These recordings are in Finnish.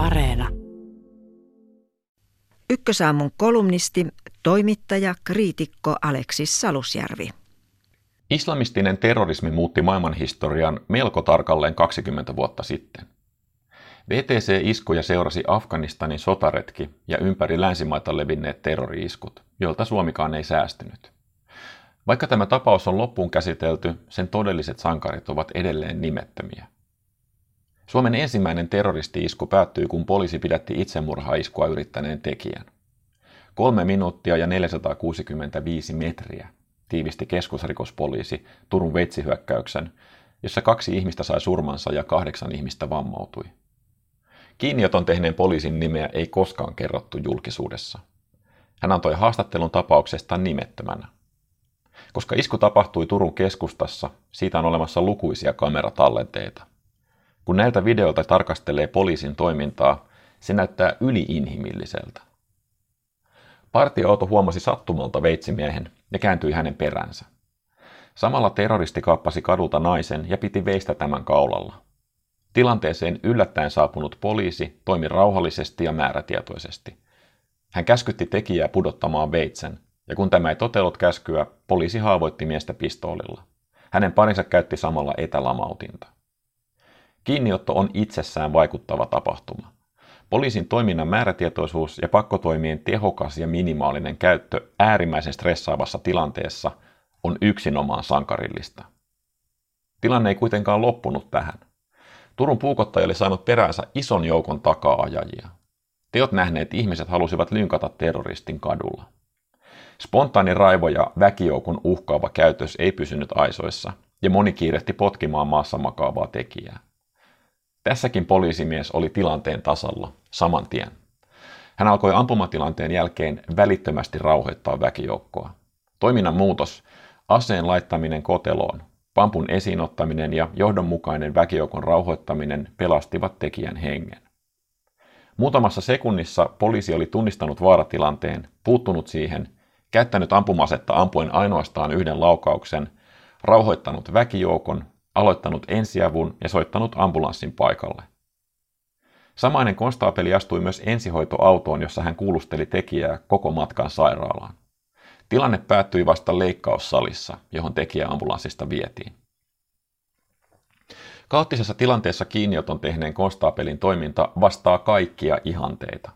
Areena. Ykkösaamun kolumnisti, toimittaja, kriitikko Aleksis Salusjärvi. Islamistinen terrorismi muutti maailmanhistorian melko tarkalleen 20 vuotta sitten. VTC-iskuja seurasi Afganistanin sotaretki ja ympäri länsimaita levinneet terrori-iskut, joilta Suomikaan ei säästynyt. Vaikka tämä tapaus on loppuun käsitelty, sen todelliset sankarit ovat edelleen nimettömiä. Suomen ensimmäinen terroristi-isku päättyi, kun poliisi pidätti itsemurhaiskua yrittäneen tekijän. Kolme minuuttia ja 465 metriä tiivisti keskusrikospoliisi Turun veitsihyökkäyksen, jossa kaksi ihmistä sai surmansa ja kahdeksan ihmistä vammautui. Kiinnioton tehneen poliisin nimeä ei koskaan kerrottu julkisuudessa. Hän antoi haastattelun tapauksesta nimettömänä. Koska isku tapahtui Turun keskustassa, siitä on olemassa lukuisia kameratallenteita. Kun näiltä videoilta tarkastelee poliisin toimintaa, se näyttää yliinhimilliseltä. Partioauto huomasi sattumalta veitsimiehen ja kääntyi hänen peränsä. Samalla terroristi kaappasi kadulta naisen ja piti veistä tämän kaulalla. Tilanteeseen yllättäen saapunut poliisi toimi rauhallisesti ja määrätietoisesti. Hän käskytti tekijää pudottamaan veitsen, ja kun tämä ei totellut käskyä, poliisi haavoitti miestä pistoolilla. Hänen parinsa käytti samalla etälamautinta. Kiinniotto on itsessään vaikuttava tapahtuma. Poliisin toiminnan määrätietoisuus ja pakkotoimien tehokas ja minimaalinen käyttö äärimmäisen stressaavassa tilanteessa on yksinomaan sankarillista. Tilanne ei kuitenkaan loppunut tähän. Turun puukottaja oli saanut peräänsä ison joukon takaa-ajajia. Teot nähneet ihmiset halusivat lynkata terroristin kadulla. Spontaani raivo ja väkijoukon uhkaava käytös ei pysynyt aisoissa, ja moni kiirehti potkimaan maassa makaavaa tekijää. Tässäkin poliisimies oli tilanteen tasalla saman tien. Hän alkoi ampumatilanteen jälkeen välittömästi rauhoittaa väkijoukkoa. Toiminnan muutos, aseen laittaminen koteloon, pampun esiinottaminen ja johdonmukainen väkijoukon rauhoittaminen pelastivat tekijän hengen. Muutamassa sekunnissa poliisi oli tunnistanut vaaratilanteen, puuttunut siihen, käyttänyt ampumasetta ampuen ainoastaan yhden laukauksen, rauhoittanut väkijoukon aloittanut ensiavun ja soittanut ambulanssin paikalle. Samainen konstaapeli astui myös ensihoitoautoon, jossa hän kuulusteli tekijää koko matkan sairaalaan. Tilanne päättyi vasta leikkaussalissa, johon tekijä ambulanssista vietiin. Kaoottisessa tilanteessa kiinnioton tehneen konstaapelin toiminta vastaa kaikkia ihanteita.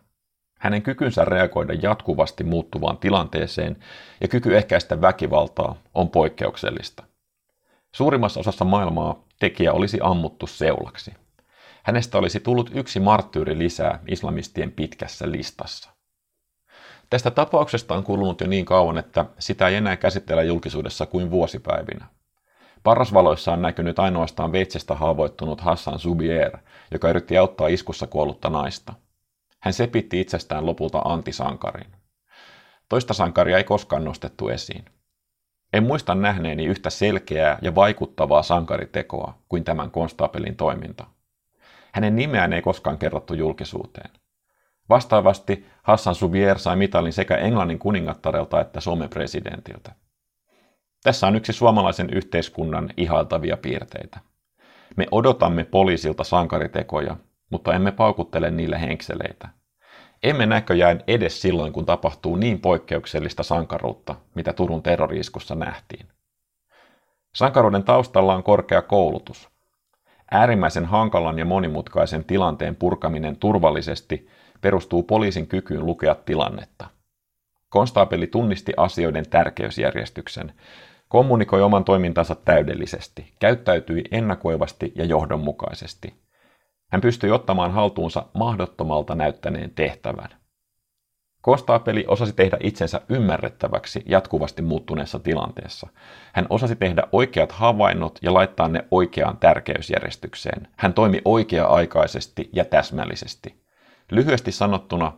Hänen kykynsä reagoida jatkuvasti muuttuvaan tilanteeseen ja kyky ehkäistä väkivaltaa on poikkeuksellista. Suurimmassa osassa maailmaa tekijä olisi ammuttu seulaksi. Hänestä olisi tullut yksi marttyyri lisää islamistien pitkässä listassa. Tästä tapauksesta on kulunut jo niin kauan, että sitä ei enää käsitellä julkisuudessa kuin vuosipäivinä. Parasvaloissa on näkynyt ainoastaan veitsestä haavoittunut Hassan Zubier, joka yritti auttaa iskussa kuollutta naista. Hän sepitti itsestään lopulta antisankarin. Toista sankaria ei koskaan nostettu esiin. En muista nähneeni yhtä selkeää ja vaikuttavaa sankaritekoa kuin tämän konstaapelin toiminta. Hänen nimeään ei koskaan kerrottu julkisuuteen. Vastaavasti Hassan Subier sai mitalin sekä Englannin kuningattarelta että Suomen presidentiltä. Tässä on yksi suomalaisen yhteiskunnan ihailtavia piirteitä. Me odotamme poliisilta sankaritekoja, mutta emme paukuttele niille henkseleitä – emme näköjään edes silloin, kun tapahtuu niin poikkeuksellista sankaruutta, mitä Turun terroriiskussa nähtiin. Sankaruuden taustalla on korkea koulutus. Äärimmäisen hankalan ja monimutkaisen tilanteen purkaminen turvallisesti perustuu poliisin kykyyn lukea tilannetta. Konstaapeli tunnisti asioiden tärkeysjärjestyksen, kommunikoi oman toimintansa täydellisesti, käyttäytyi ennakoivasti ja johdonmukaisesti – hän pystyi ottamaan haltuunsa mahdottomalta näyttäneen tehtävän. Kostaapeli osasi tehdä itsensä ymmärrettäväksi jatkuvasti muuttuneessa tilanteessa. Hän osasi tehdä oikeat havainnot ja laittaa ne oikeaan tärkeysjärjestykseen. Hän toimi oikea-aikaisesti ja täsmällisesti. Lyhyesti sanottuna,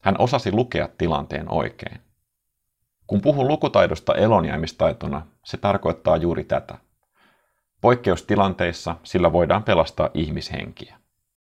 hän osasi lukea tilanteen oikein. Kun puhun lukutaidosta elonjäämistaitona, se tarkoittaa juuri tätä. Poikkeustilanteissa sillä voidaan pelastaa ihmishenkiä.